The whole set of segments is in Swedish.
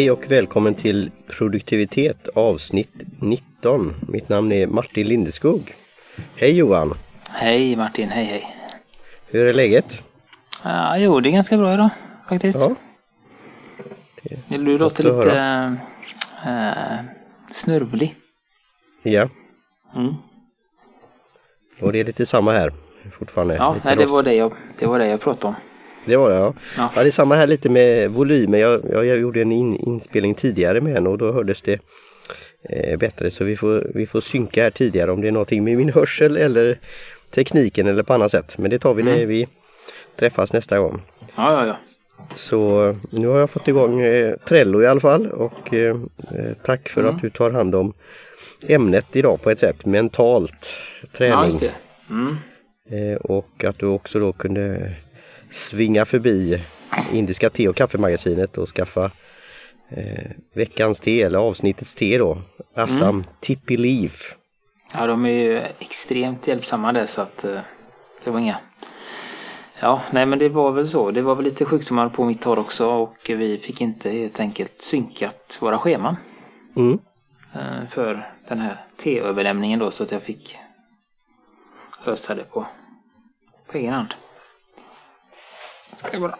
Hej och välkommen till produktivitet avsnitt 19. Mitt namn är Martin Lindeskog. Hej Johan! Hej Martin, hej hej. Hur är läget? Ja, jo, det är ganska bra idag faktiskt. Ja, Du låter lite äh, snörvlig. ja. Mm. Och det är lite samma här fortfarande. Ja, nej, det var det jag, det var det jag pratade om. Det var det ja. Ja. ja. det är samma här lite med volymen. Jag, jag, jag gjorde en in, inspelning tidigare med henne och då hördes det eh, bättre så vi får, vi får synka här tidigare om det är någonting med min hörsel eller tekniken eller på annat sätt. Men det tar vi när vi träffas nästa gång. Ja, ja, ja. Så nu har jag fått igång eh, Trello i alla fall och eh, eh, tack för att du tar hand om ämnet idag på ett sätt, mentalt Ja, träning. det. Mm. Eh, och att du också då kunde svinga förbi Indiska te och kaffemagasinet och skaffa eh, veckans te eller avsnittets te då. Assam Mm. Tippy Leaf. Ja, de är ju extremt hjälpsamma där så att eh, det var inga... Ja, nej men det var väl så. Det var väl lite sjukdomar på mitt håll också och vi fick inte helt enkelt synkat våra scheman Mm. eh, för den här teöverlämningen då så att jag fick lösa det på, på egen hand. Ska jag bara.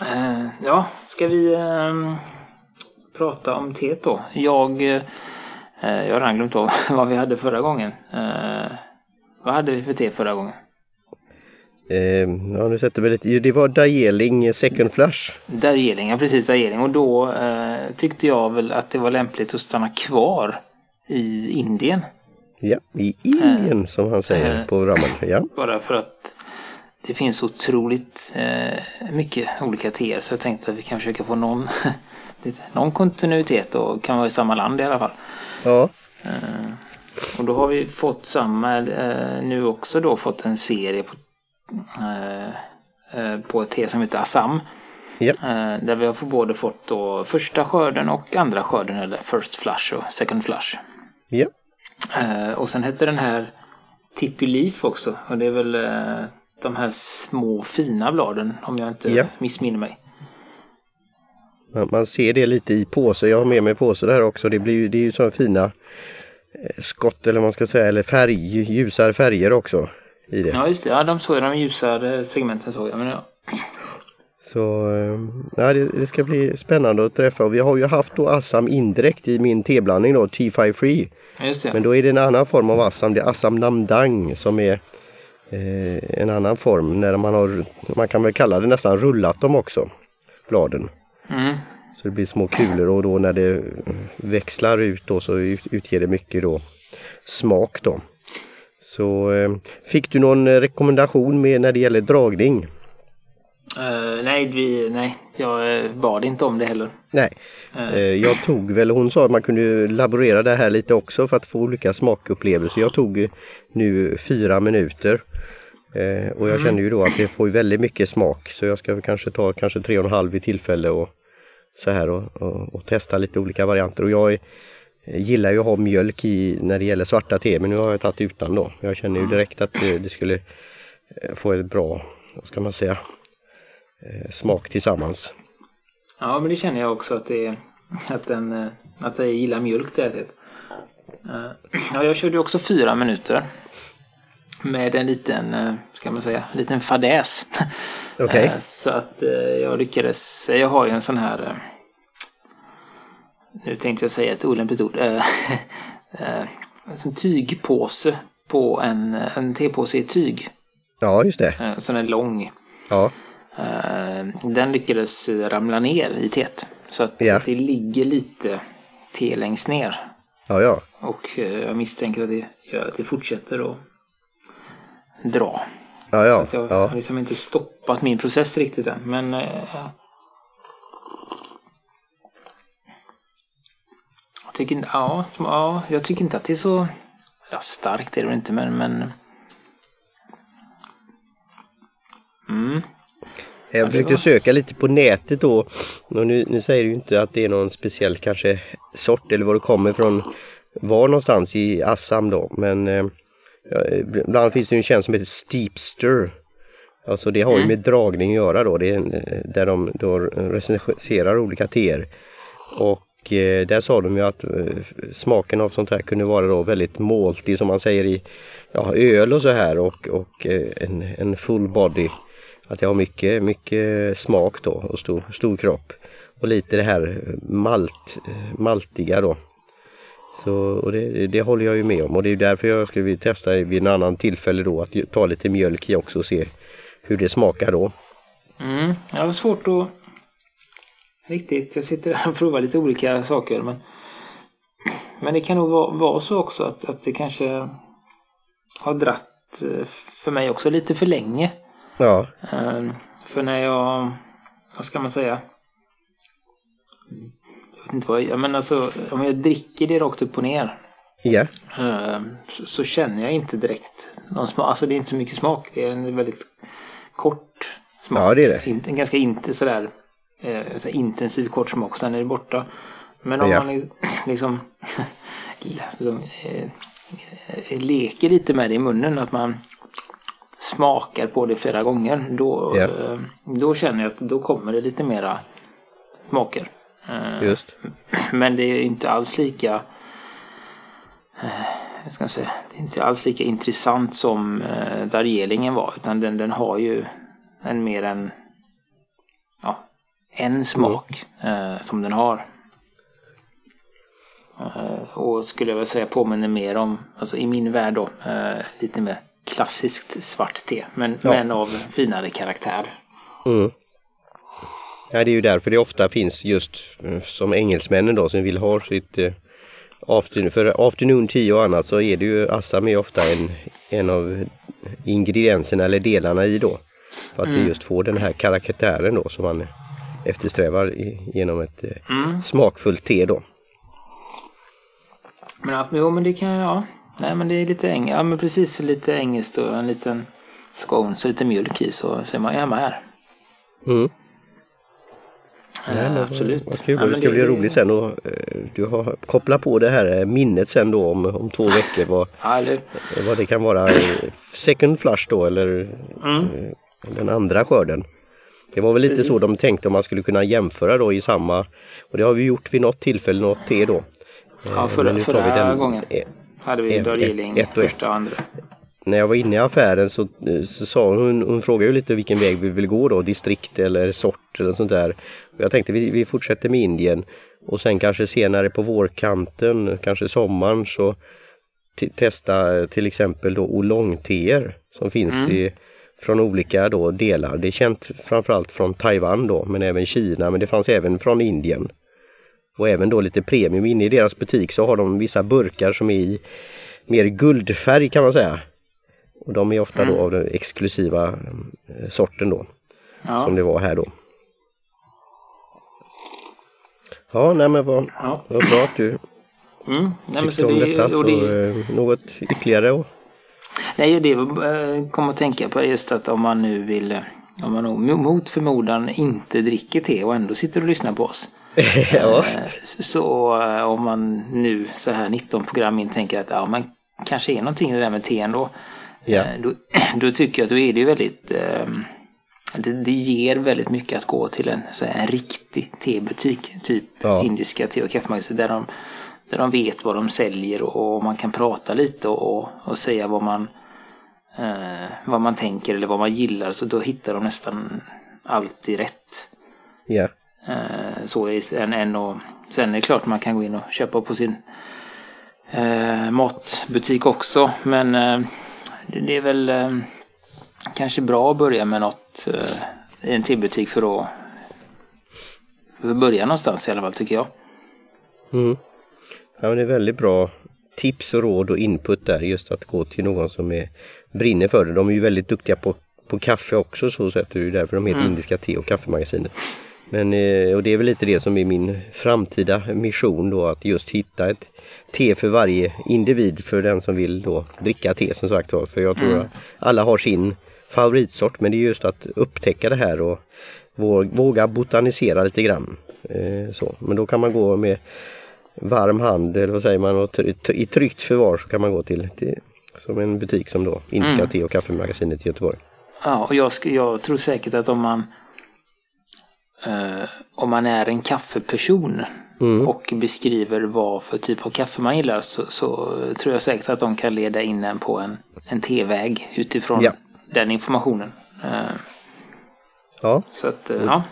Eh, ja, ska vi ehm, prata om teet då? Jag, eh, jag har redan glömt av vad vi hade förra gången. Eh, vad hade vi för te förra gången? Eh, ja, nu sätter vi lite. Det var Darjeeling Second Flush. Darjeeling, ja precis Darjeeling. Och då eh, tyckte jag väl att det var lämpligt att stanna kvar i Indien. Ja, i Indien som han säger eh. på rammen. Ja. Bara för att det finns otroligt eh, mycket olika teer så jag tänkte att vi kan försöka få någon, någon kontinuitet och kan vara i samma land i alla fall. ja. Och då har vi fått samma, eh, nu också då fått en serie på, eh, eh, på ett te som heter Assam. Eh, där vi har både fått då första skörden och andra skörden eller first flush och second flush. Eh, och sen hette den här Tippy Leaf också. Och det är väl eh, de här små fina bladen om jag inte Ja. missminner mig. Man, man ser det lite i påse. Jag har med mig påse där också. Det, blir det är ju så fina eh, skott eller man ska säga eller färg, ljusare färger också i det. Ja just det, ja, de såg jag, de ljusare segmenten såg jag. Men ja. Så eh, ja, det, det ska bli spännande att träffa. Och vi har ju haft då Assam indirekt i min teblandning då, T5 Free. Ja. Men då är det en annan form av Assam. Det är Assam Namdang som är eh, en annan form. När man har, man kan väl kalla det nästan rullat dem också, bladen. Mm. Så det blir små kulor och då när det växlar ut då så ut- utger det mycket då smak då. Så eh, fick du någon rekommendation med när det gäller dragning? Eh, nej, vi, nej, jag eh, bad inte om det heller. Nej, eh, jag tog väl, hon sa att man kunde laborera det här lite också för att få olika smakupplevelser. Jag tog nu fyra minuter och jag känner ju då att det får väldigt mycket smak så jag ska kanske ta kanske tre och en halv i tillfälle och så här och, och, och testa lite olika varianter. Och jag är, gillar ju att ha mjölk i när det gäller svarta te men nu har jag tagit utan då. Jag känner ju direkt att det, det skulle få ett bra, vad ska man säga, smak tillsammans. Ja, men det känner jag också att det är att, den, eh, att jag gillar mjölk det här teet. Eh, Ja, jag körde också fyra minuter. Med en liten, eh, ska man säga, liten fadäs. Eh, Så att eh, jag lyckades, jag har ju en sån här, eh, nu tänkte jag säga ett olämpligt ord, eh, eh, en sån tygpåse på en, en tepåse i tyg. Ja, just det. eh, Sån är lång. Ja, Eh, Den lyckades ramla ner i teet. Så att Ja. det ligger lite te längst ner. ja, ja. Och eh, jag misstänker att det gör att det fortsätter att dra. Ja, ja, Så jag har ja. liksom inte stoppat min process riktigt än. Men eh, jag tycker inte, ja, ja, jag tycker inte att det är så ja, starkt är det inte men, men mm. Jag försökte söka lite på nätet då. Och nu, nu säger du inte att det är någon speciell kanske sort eller var det kommer från. Var någonstans i Assam då. Men eh, ja, ibland finns det en tjänst som heter Steepster. Alltså det har ju med dragning att göra då. Det är eh, där de då recenserar olika teer. Och eh, där sa de ju att eh, smaken av sånt här kunde vara då väldigt maltig som man säger i ja, öl och så här och, och eh, en, en full body. Att det har mycket, mycket smak då och stor, stor kropp. Och lite det här malt, maltiga då. Så och det, det håller jag ju med om och det är därför jag skulle vilja testa vid en annan tillfälle då att ta lite mjölk i också och se hur det smakar då. Mm, jag har svårt att riktigt, jag sitter och provar lite olika saker men men det kan nog vara, vara så också att, att det kanske har dratt eh, för mig också lite för länge. Ja. Um, för när jag, vad ska man säga? Jag vet inte vad jag, men alltså om jag dricker det rakt upp och ner. Ja. Um, så, så, känner jag inte direkt någon smak. Alltså det är inte så mycket smak. Det är en väldigt kort smak. Ja det är det. En ganska inte sådär eh, intensiv kort smak. Sen är det borta. Men om ja. man liksom, liksom eh, leker lite med det i munnen. Att man smakar på det flera gånger. Då, eh, då känner jag att då kommer det lite mera smaker. Eh, Just. Men det är inte alls lika jag ska säga, det är inte alls lika intressant som eh, Darjelingen var. Utan den, den har ju en mer än ja, en smak mm. eh, som den har. Eh, och skulle jag väl säga påminner mer om, alltså i min värld då, eh, lite mer klassiskt svart te. Men, ja. men av finare karaktär. Mm. Ja, det är ju därför det ofta finns just eh, som engelsmännen då som vill ha sitt eh, afternoon, för afternoon tea och annat så är det ju Assam är ofta en, en av ingredienserna eller delarna i då. För att mm. just få den här karaktären då som man eftersträvar i, genom ett eh, mm. smakfullt te då. Men, ja, men det kan jag, nej men det är lite engelskt, ja men precis lite engelskt och en liten scones och lite mjölk i så, så är man hemma här. Mm. Ja, men, absolut. Vad kul, ja, det ska det, bli roligt sen och uh, du har kopplat på det här minnet sen då om, om två veckor vad, ja, vad det kan vara. Second flush då eller mm. den andra skörden. Det var väl lite Precis. så de tänkte om man skulle kunna jämföra då i samma och det har vi gjort vid något tillfälle, något te då. Ja, förra, förra den, gången hade vi Darjeeling första och andra när jag var inne i affären så, så sa hon, hon frågade ju lite vilken väg vi vill gå då, distrikt eller sort eller sånt där. Och jag tänkte vi, vi fortsätter med Indien och sen kanske senare på vårkanten, kanske sommaren så testa till exempel då oolong-teer som finns mm. i, från olika då delar. Det är känt framförallt från Taiwan då men även Kina men det fanns även från Indien. Och även då lite premium. Inne i deras butik så har de vissa burkar som är i mer guldfärg kan man säga. Och de är ofta mm. då av den exklusiva eh, sorten då. Ja. Som det var här då. Ja, nej men vad, ja. vad bra att du mm. nej, tyckte om det, detta. Så, det... Eh, något ytterligare? Och... Nej, det eh, kom att tänka på just att om man nu vill om man mot förmodan inte dricker te och ändå sitter och lyssnar på oss. Ja. Så om man nu så här 19 program in tänker att ja, man kanske är någonting i det där med te ändå. Ja. Eh, då, då, tycker jag att då är det väldigt ehm, det, det, ger väldigt mycket att gå till en, så här, en riktig tebutik. Typ ja. indiska te och kaffemagasin. Där de, där de vet vad de säljer och, man kan prata lite och, och, säga vad man, eh, vad man tänker eller vad man gillar. Så då hittar de nästan alltid rätt. Ja. Eh, så än, än och, sen är det klart man kan gå in och köpa på sin eh, matbutik också. Men eh, det är väl eh, kanske bra att börja med något eh, i en tillbutik för att, för att börja någonstans i alla fall tycker jag. Mm. Ja, men det är väldigt bra tips och råd och input där just att gå till någon som är, brinner för det. De är ju väldigt duktiga på, på kaffe också så sätt. Det är därför de heter mm. Indiska te och kaffemagasinet. Men, eh, och det är väl lite det som är min framtida mission då att just hitta ett te för varje individ för den som vill då dricka te som sagt var. För jag tror mm. att alla har sin favoritsort men det är just att upptäcka det här och våga botanisera lite grann. Eh, så. Men då kan man gå med varm hand eller vad säger man och i tryggt förvar så kan man gå till, till som en butik som då Indiska mm. te och kaffemagasinet i Göteborg. Ja och jag, jag tror säkert att om man eh, om man är en kaffeperson och beskriver vad för typ av kaffe man gillar så, så tror jag säkert att de kan leda in en på en, en T-väg utifrån Ja. den informationen. Eh, Ja, så att, eh, ja.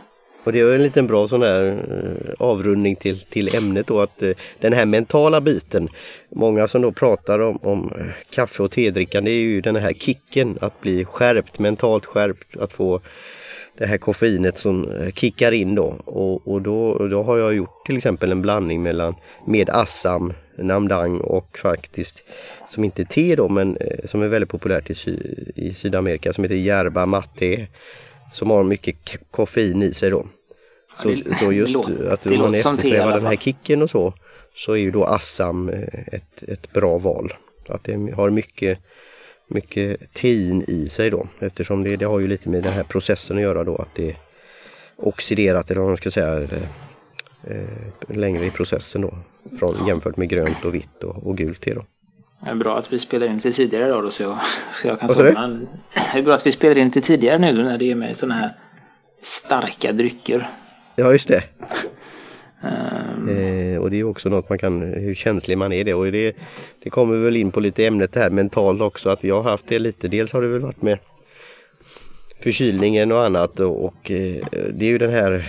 och det är en liten bra sån där eh, avrundning till, till ämnet då att eh, den här mentala biten. Många som då pratar om, om eh, kaffe och tedrickande är ju den här kicken att bli skärpt, mentalt skärpt, att få det här koffeinet som eh, kickar in då. Och, och då, då har jag gjort till exempel en blandning mellan med Assam, Namdang och faktiskt som inte är te då men eh, som är väldigt populärt i, Sy- i Sydamerika som heter Yerba Mate. Som har mycket koffein i sig då. Så, det- så just låter- att man eftersträvar den här kicken och så så är ju då Assam eh, ett, ett bra val. Att det har mycket mycket tein i sig då eftersom det, det har ju lite med den här processen att göra då att det är oxiderat eller vad man ska säga eh, längre i processen då från, jämfört med grönt och vitt och, och gult te då. Det är bra att vi spelar in lite tidigare idag då så jag, så jag kan somna. Det är bra att vi spelar in lite tidigare nu när det är med sådana här starka drycker. Ja just det. Ehm, Eh, och det är också något man kan, hur känslig man är det och det, det kommer väl in på lite ämnet det här mentalt också att jag har haft det lite, dels har det väl varit med förkylningen och annat och, och eh, det är ju den här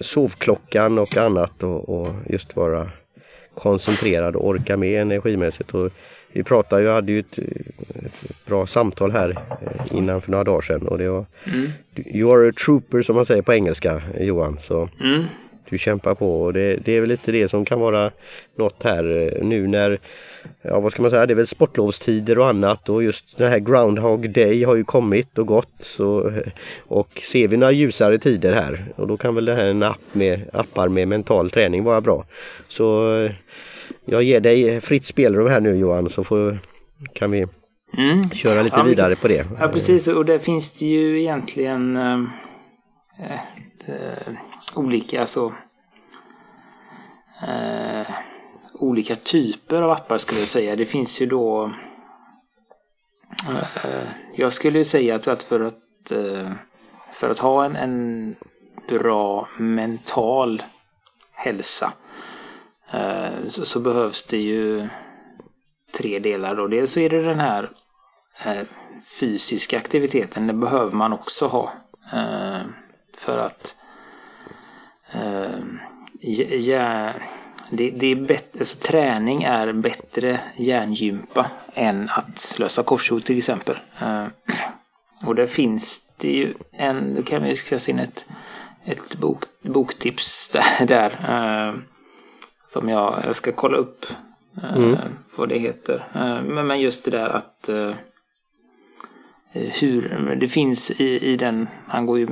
sovklockan och annat och, och just vara koncentrerad och orka med energimässigt. Och vi pratade ju, hade ju ett, ett bra samtal här eh, innan för några dagar sedan och det var You are a trooper som man säger på engelska Johan. Så mm. Du kämpar på och det, det är väl lite det som kan vara något här eh, nu när, ja vad ska man säga, det är väl sportlovstider och annat och just den här Groundhog Day har ju kommit och gått så, eh, och ser vi några ljusare tider här och då kan väl det här en app med, appar med mental träning vara bra. Så eh, jag ger dig fritt spelrum här nu Johan så får, kan vi Mm. köra lite Ja, vi- vidare på det. Ja precis och där finns det ju egentligen eh, eh, olika alltså eh, olika typer av appar skulle jag säga. Det finns ju då eh, jag skulle ju säga att, att för att eh, för att ha en, en bra mental hälsa eh, så, så behövs det ju tre delar då. Dels så är det den här eh, fysiska aktiviteten, det behöver man också ha. Eh, för att eh, ja, det, det är bättre, alltså, träning är bättre hjärngympa än att lösa korsord till exempel. Eh, och där finns det ju en, då kan vi skriva in ett, ett bok, boktips där, där eh, som jag, jag ska kolla upp eh, vad det heter. Eh, men, men just det där att eh, hur det finns i, i den, han går ju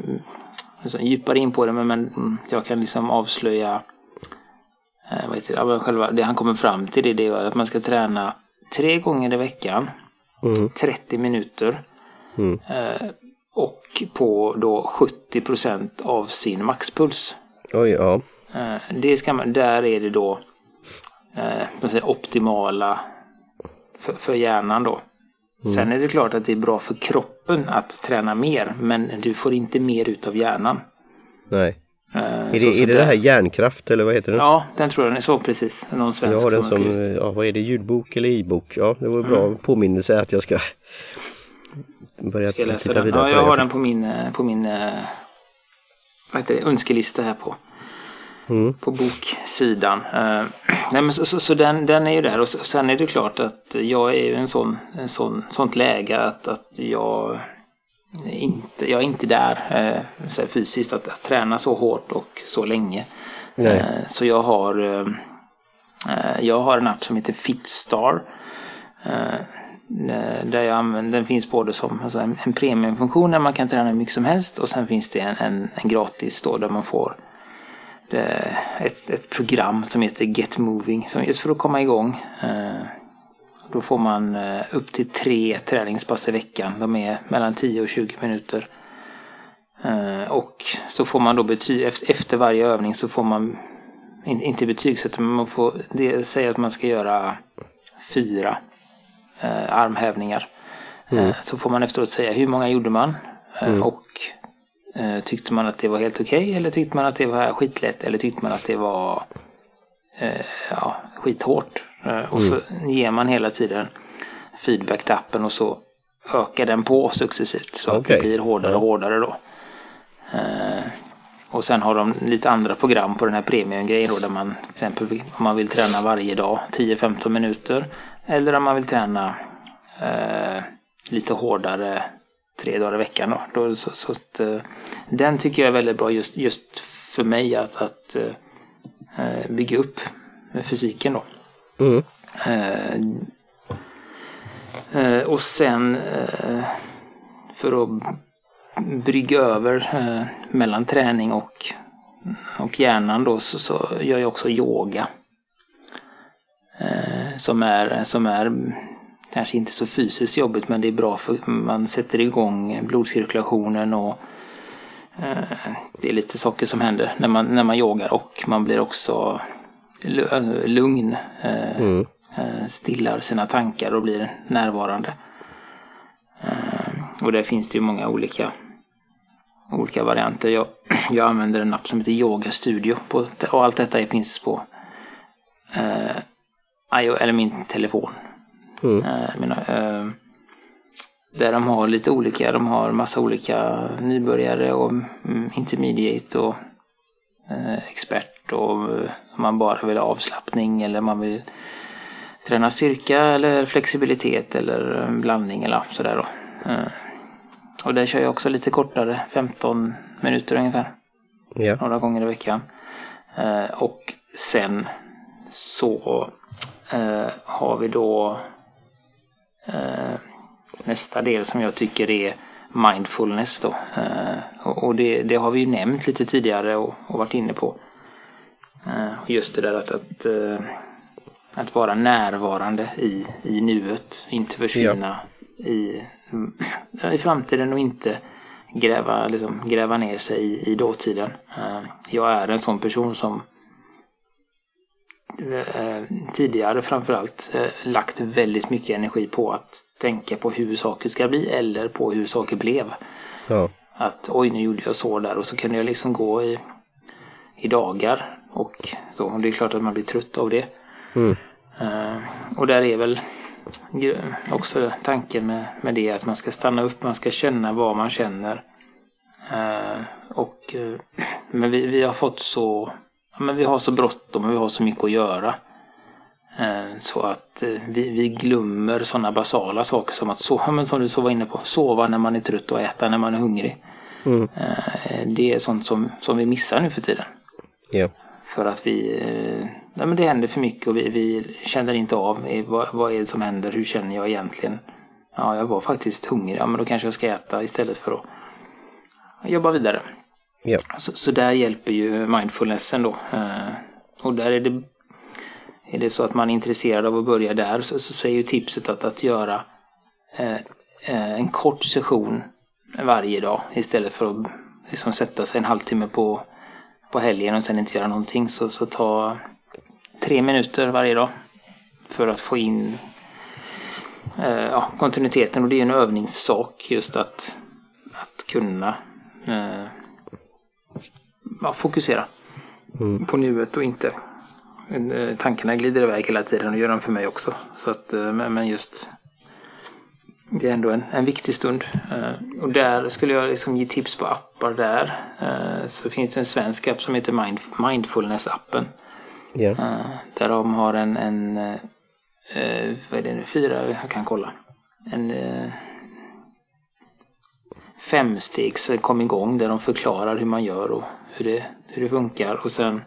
alltså, djupare in på det men, men jag kan liksom avslöja eh, vad heter det, själva, det han kommer fram till det, det är att man ska träna tre gånger i veckan, Mm. 30 minuter Mm. eh, och på då 70 procent av sin maxpuls. Oj, ja. Eh, Det ska man, där är det då eh, man säger, optimala för, för hjärnan då. Sen är det klart att det är bra för kroppen att träna mer men du får inte mer ut av hjärnan. Nej. Eh, Är det, är det det här hjärnkraft eller vad heter den? Ja, den tror jag den är så precis. Någon svensk Jag har den som ja, vad är det, ljudbok eller e-bok? Ja, det var bra påminnelse att jag ska börja Ska jag läsa titta den? vidare Ja, på jag det. har den på min, eh, på min eh, vad heter det, önskelista här på. Mm. På boksidan. Eh, nej, men så så, så den, den är ju där och sen är det klart att jag är ju en sån, en sån sånt läge att, att jag inte, jag är inte där eh, fysiskt att, att träna så hårt och så länge. Nej. Eh, så jag har eh, eh, jag har en app som heter Fitstar. Eh, där jag använder, den finns både som alltså en, en premiumfunktion där man kan träna hur mycket som helst och sen finns det en, en, en gratis då där man får det, ett, ett program som heter Get Moving som just för att komma igång. Eh, då får man eh, upp till tre träningspass i veckan. De är mellan 10 och 20 minuter. Eh, och så får man då betyg, efter, varje övning så får man in, inte betygsätta men man får det säger att man ska göra fyra eh, armhävningar. Eh, så får man efteråt säga hur många gjorde man eh, och Eh, tyckte man att det var helt okej okay, eller tyckte man att det var skitlätt eller tyckte man att det var eh, ja, skithårt? Eh, och mm. så ger man hela tiden feedback till appen och så ökar den på successivt så okay. att det blir hårdare och hårdare då. Eh, och sen har de lite andra program på den här premiumgrejen då där man till exempel om man vill träna varje dag 10-15 minuter eller om man vill träna eh, lite hårdare tre dagar i veckan. Då. då så, så att, eh, den tycker jag är väldigt bra just, just för mig att, att eh, bygga upp med fysiken då. Mm. Eh, eh och sen eh, för att brygga över eh, mellan träning och, och hjärnan då så, så gör jag också yoga. som, är, som är kanske inte så fysiskt jobbigt men det är bra för man sätter igång blodcirkulationen och eh, det är lite saker som händer när man, när man yogar och man blir också lugn. Eh, mm. Eh, stillar sina tankar och blir närvarande. och där finns det ju många olika olika varianter. Jag, jag använder en app som heter Yoga Studio på, och allt detta finns på eh, eller min telefon. Mm. Eh, mina, eh, där de har lite olika, de har massa olika nybörjare och mm, intermediate och eh, expert och man bara vill ha avslappning eller man vill träna styrka eller flexibilitet eller blandning eller sådär då. Och där kör jag också lite kortare, 15 minuter ungefär. Ja. Några gånger i veckan. Och sen så har vi då nästa del som jag tycker är mindfulness då. Eh, och det, det, har vi ju nämnt lite tidigare och, och varit inne på. Eh, just det där att, att, att vara närvarande i, i nuet, inte försvinna ja. i, i framtiden och inte gräva, liksom, gräva ner sig i, i dåtiden. Jag är en sån person som Eh, tidigare framförallt eh, lagt väldigt mycket energi på att tänka på hur saker ska bli eller på hur saker blev. Ja. Att oj, nu gjorde jag så där och så kunde jag liksom gå i, i dagar och så. Och det är klart att man blir trött av det. Mm. Uh, och där är väl också tanken med, med det att man ska stanna upp, man ska känna vad man känner. Uh, och, uh, men vi, vi har fått så men vi har så bråttom och vi har så mycket att göra. Eh, så att eh, vi, vi glömmer sådana basala saker som att sova, men som du så var inne på, sova när man är trött och äta när man är hungrig. Mm. Eh, det är sånt som, som vi missar nu för tiden. Yeah. För att vi, nej men det händer för mycket och vi, vi känner inte av vad, vad är det som händer, hur känner jag egentligen? Ja, jag var faktiskt hungrig, ja men då kanske jag ska äta istället för att jobba vidare. Ja. Så, så, där hjälper ju mindfulnessen då. Eh, och där är det, är det så att man är intresserad av att börja där så, så, så är ju tipset att, att göra eh, eh, en kort session varje dag istället för att liksom sätta sig en halvtimme på, på helgen och sen inte göra någonting. Så, så ta tre minuter varje dag för att få in eh, ja, kontinuiteten och det är ju en övningssak just att, att kunna eh, ja, fokusera mm. på nuet och inte eh, tankarna glider iväg hela tiden och gör de för mig också. Så att, eh, men just det är ändå en, en viktig stund. Eh, och där skulle jag liksom ge tips på appar där. Så finns det en svensk app som heter Mind, Mindfulness-appen. Yeah. Där de har en, en vad är det nu, fyra, jag kan kolla. En femstegs kom igång där de förklarar hur man gör och hur det, hur det funkar. Och sen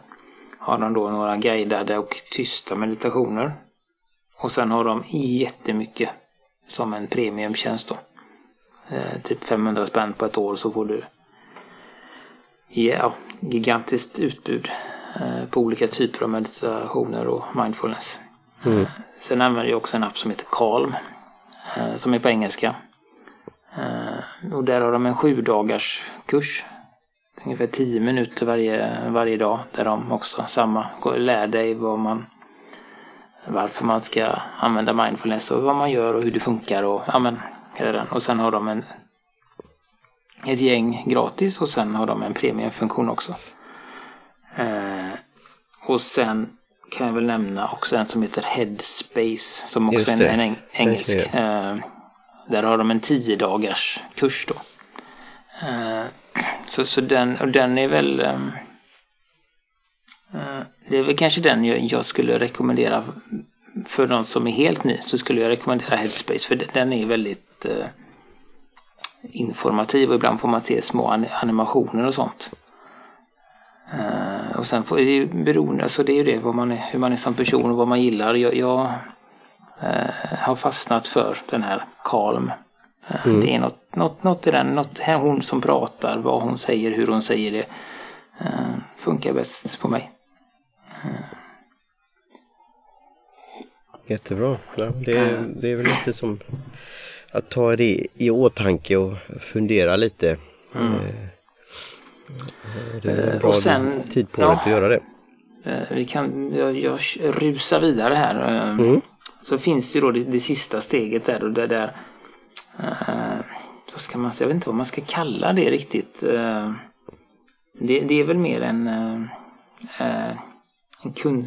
har de då några guidade och tysta meditationer. Och sen har de jättemycket som en premiumtjänst då. Eh, typ 500 spänn på ett år så får du ja, gigantiskt utbud eh, på olika typer av meditationer och mindfulness. Mm. Eh, sen använder jag också en app som heter Calm. Eh, som är på engelska. Eh, och där har de en sju dagars kurs ungefär 10 minuter varje, varje dag där de också samma lär dig vad man varför man ska använda mindfulness och vad man gör och hur det funkar och ja men hela den. Och sen har de en ett gäng gratis och sen har de en premiumfunktion också. Eh, och sen kan jag väl nämna också en som heter Headspace som också är en, en engelsk. Eh, där har de en 10 dagars kurs då. Eh, så, så den, och den är väl ehm, eh, det är väl kanske den jag, jag skulle rekommendera för någon som är helt ny så skulle jag rekommendera Headspace för den är väldigt eh, informativ och ibland får man se små animationer och sånt. Uh, och sen får det ju beroende, alltså det är ju det vad man är, hur man är som person och vad man gillar. Jag, jag uh, har fastnat för den här Calm. Uh, mm. Det är något, något, något i den, något, hon som pratar, vad hon säger, hur hon säger det. funkar bäst på mig. Jättebra. Ja, det, det är väl lite som att ta det i åtanke och fundera lite. Mm. Det är en bra och sen, tid på ja, att göra det. Eh, vi kan, jag, jag rusar vidare här. Eh, mm. Så finns det ju då det, det sista steget där och det där. Uh, då ska man, jag vet inte vad man ska kalla det riktigt. Uh, det, det, är väl mer en, uh, en kund...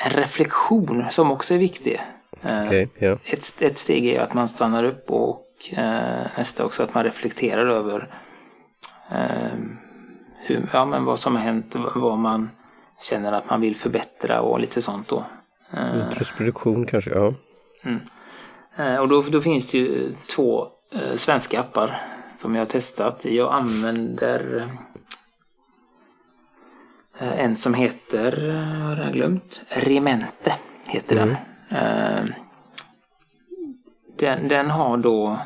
en reflektion som också är viktig. Okay, yeah. ett, ett steg är att man stannar upp och eh, nästa också att man reflekterar över eh, hur, ja, men vad som har hänt, vad man känner att man vill förbättra och lite sånt då. Eh, Introspektion kanske, ja. Mm. Eh, och då, då finns det ju två eh, svenska appar som jag har testat. Jag använder en som heter, har jag glömt, Remente heter mm. den. Den, den har då,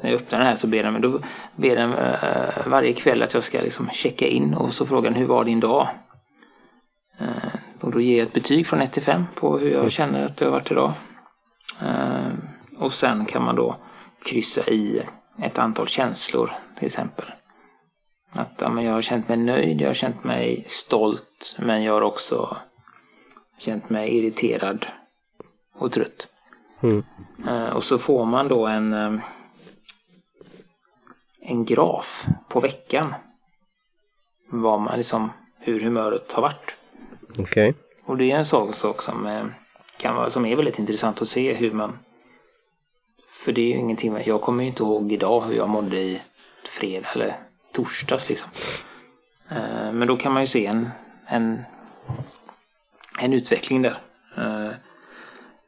när jag öppnar den här så ber den, då ber den varje kväll att jag ska liksom checka in och så frågar den hur var din dag? Uh, och då ger jag ett betyg från 1 till 5 på hur jag mm. känner att det har varit idag. Uh, och sen kan man då kryssa i ett antal känslor till exempel. Att ja, men jag har känt mig nöjd, jag har känt mig stolt men jag har också känt mig irriterad och trött. Mm. Uh, och så får man då en, en graf på veckan. Vad man liksom, hur humöret har varit. Okej. Okay. Och det är en sak, sak som, eh, kan vara, som är väldigt intressant att se hur man... För det är ju ingenting, jag kommer ju inte ihåg idag hur jag mådde i fredag eller torsdags liksom. Eh, men då kan man ju se en, en, en utveckling där eh,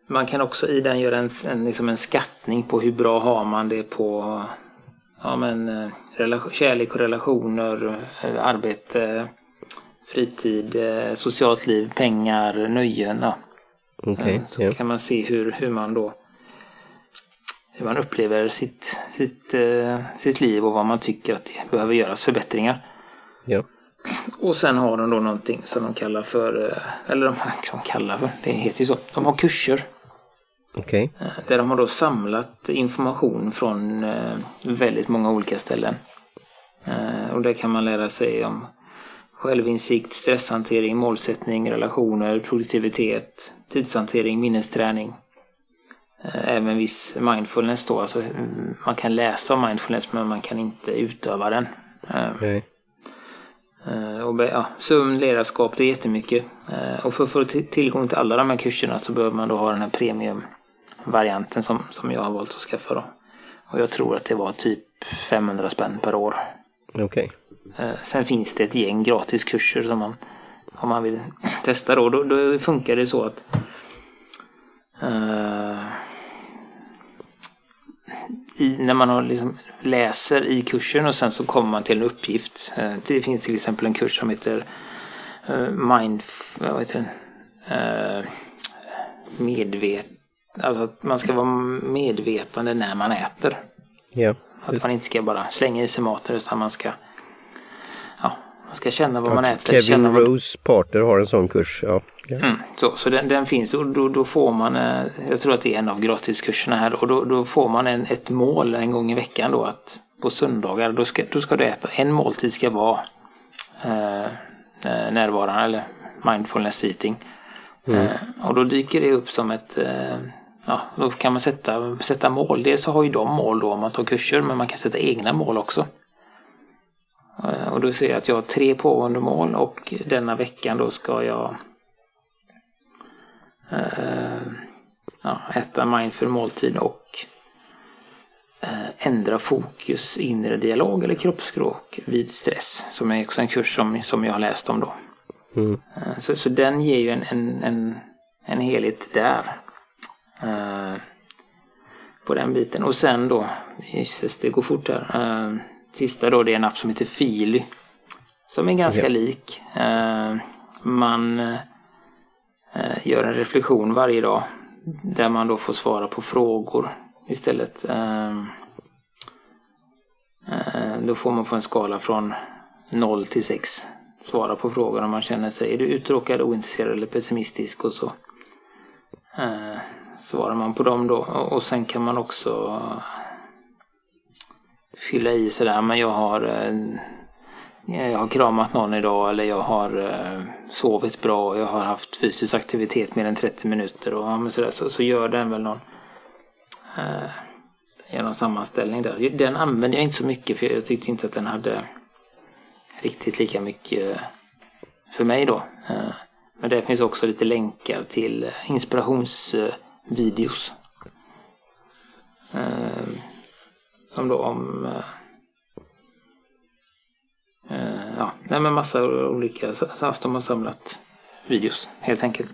man kan också i den göra en, en, liksom en skattning på hur bra har man det på ja, men, kärlek och relationer, arbete, fritid, eh, socialt liv, pengar, nöjen. Ja. Okay, så yeah. kan man se hur, hur man då hur man upplever sitt, sitt, sitt liv och vad man tycker att det behöver göras förbättringar. Yeah. Och sen har de då någonting som de kallar för, eller de som kallar för, det heter ju så, de har kurser. Okay. Eh, där de har då samlat information från eh, väldigt många olika ställen. Eh, och där kan man lära sig om självinsikt, stresshantering, målsättning, relationer, produktivitet, tidshantering, minnesträning. Även viss mindfulness då. Alltså, mm, man kan läsa om mindfulness men man kan inte utöva den. Okay. Och, ja, sömn, ledarskap, det är jättemycket. Och för att få tillgång till alla de här kurserna så behöver man då ha den här premium varianten som, som jag har valt att skaffa då. Och jag tror att det var typ 500 spänn per år. Okej. Okay. Eh, sen finns det ett gäng gratiskurser som man om man vill testa då. Då, då funkar det så att uh, i, när man har liksom läser i kursen och sen så kommer man till en uppgift. Uh, det finns till exempel en kurs som heter uh, Mind... Vad heter den? medvet Alltså att man ska vara medvetande när man äter. Ja. Att man inte ska bara slänga i sig maten utan man ska man ska känna vad man äter. Kevin känna Rose vad... partner har en sån kurs. Ja. ja. Mm, så så den, den, finns och då, då, får man, eh, jag tror att det är en av gratiskurserna här och då, då får man en, ett mål en gång i veckan då att på söndagar då ska, då ska du äta, en måltid ska vara eh, eh närvarande eller mindfulness eating. Mm. Eh, och då dyker det upp som ett eh, ja, då kan man sätta, sätta mål. Dels så har ju de mål då om man tar kurser, men man kan sätta egna mål också. Eh, och då ser jag att jag har tre pågående mål och denna veckan då ska jag eh, ja, äta mindful måltid och eh, ändra fokus, inre dialog eller kroppsspråk vid stress. Som är också en kurs som, som jag har läst om då. Mm. Eh, Så, så den ger ju en, en, en, en helhet där. Eh, på den biten. Och sen då, Jesus det går fort här. Sista då det är en app som heter Fili. Som är ganska Ja. lik. Eh, man eh, gör en reflektion varje dag. Där man då får svara på frågor istället. Eh, då får man på en skala från 0 till 6 svara på frågor om man känner sig är du uttråkad, ointresserad eller pessimistisk och så eh, svarar man på dem då och sen kan man också fylla i sådär men jag har eh, jag har kramat någon idag eller jag har eh, sovit bra och jag har haft fysisk aktivitet mer än 30 minuter och ja, men sådär, så, så gör den väl någon eh, gör någon sammanställning där. Den använder jag inte så mycket för jag tyckte inte att den hade riktigt lika mycket för mig då. Eh, Men det finns också lite länkar till inspirationsvideos. Eh, som då om eh, eh, ja, nej men massa olika, så så de har samlat videos helt enkelt.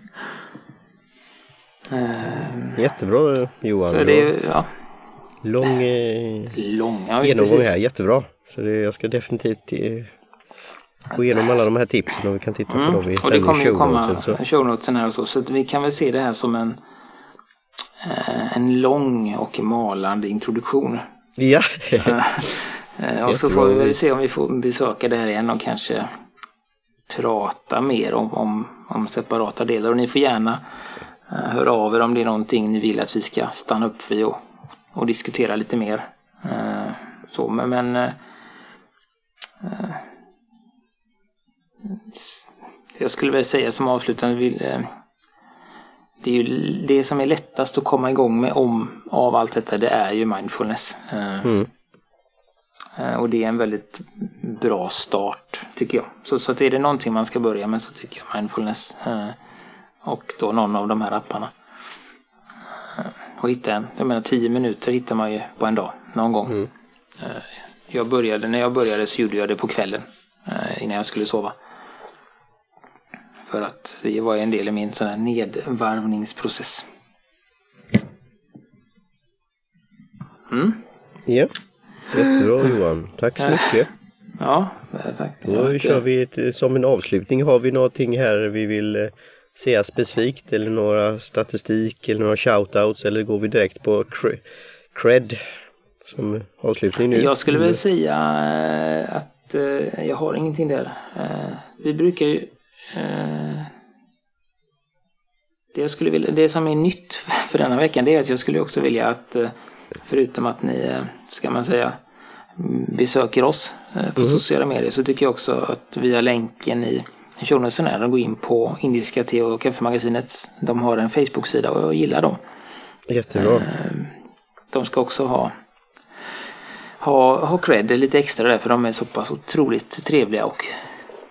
Eh, Jättebra Johan. Så det är ja, Lång eh, långa. genomgång precis. här, jättebra. Så det, jag ska definitivt eh, gå igenom alla de här tipsen och vi kan titta på dem i, Mm. Och det kommer ju komma shownotesen, så. shownotesen här och så. Så vi kan väl se det här som en, eh, en lång och malande introduktion. Ja, eh, och så får vi väl se om vi får besöka det här igen och kanske prata mer om, om, om separata delar. Och ni får gärna eh, höra av er om det är någonting ni vill att vi ska stanna upp vid och, och diskutera lite mer. Eh, så, men, men jag skulle väl säga som avslutande vill, det är ju det som är lättast att komma igång med om av allt detta det är ju mindfulness. Eh, Mm. Eh, Och det är en väldigt bra start tycker jag. Så, så att är det någonting man ska börja med så tycker jag mindfulness. eh, Och då någon av de här apparna. Och hitta en, jag menar 10 minuter hittar man ju på en dag någon gång. Eh, Jag började, när jag började så gjorde jag det på kvällen. Innan jag skulle sova. För att det var en del i min sån här nedvarvningsprocess. Mm. ja. Jättebra Johan. Tack så mycket. Ja, eh, tack. Då kör vi ett, som en avslutning. Har vi någonting här vi vill eh, säga specifikt eller några statistik eller några shoutouts eller går vi direkt på cre- cred som avslutning nu? Jag skulle väl säga eh, att eh, jag har ingenting där. Eh, Vi brukar ju... eh, Det, jag skulle vilja, det som är nytt för denna veckan det är att jag skulle också vilja att eh, förutom att ni, eh, ska man säga, mm, besöker oss på sociala medier så tycker jag också att via länken i shownotesen här och gå in på Indiska te och kaffemagasinets. De har en Facebook-sida och jag gillar dem. Jättebra. De ska också ha ha, ha cred lite extra där för de är så pass otroligt trevliga och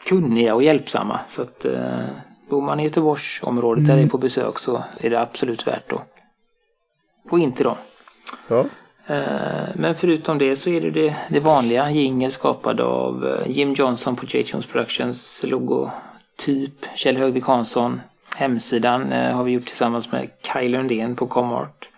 kunniga och hjälpsamma. Så att eh, bor man i Göteborgsområdet där det är på besök så är det absolut värt att gå in till dem. Ja. Eh, Men förutom det så är det det, det vanliga. Jingel skapad av eh, Jim Johnson på J. Jones Productions logotyp. Kjell Högvik Hansson. Hemsidan eh, har vi gjort tillsammans med Kaj Lundén på Comart.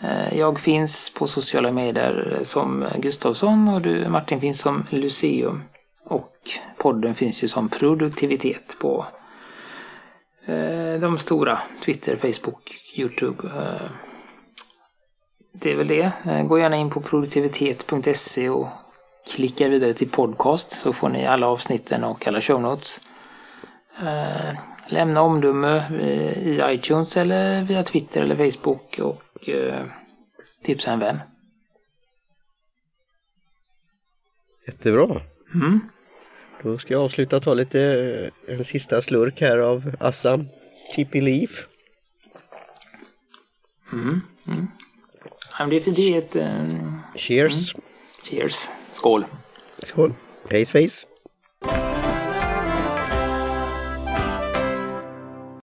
Eh, Jag finns på sociala medier som Gustavsson och du Martin finns som Luceum. Och podden finns ju som produktivitet på eh, de stora Twitter, Facebook, Youtube. eh, det är väl det. Eh, Gå gärna in på produktivitet.se och klicka vidare till podcast så får ni alla avsnitten och alla show notes. Lämna omdöme i iTunes eller via Twitter eller Facebook och tipsa en vän. Jättebra. Mm. Då ska jag avsluta och ta lite, eh, en sista slurk här av Assam Tippy Leaf. Mm, mm. Ja, men det är för det är ett... Um... Cheers! Mm. Cheers! Skål! Skål! Hej svejs!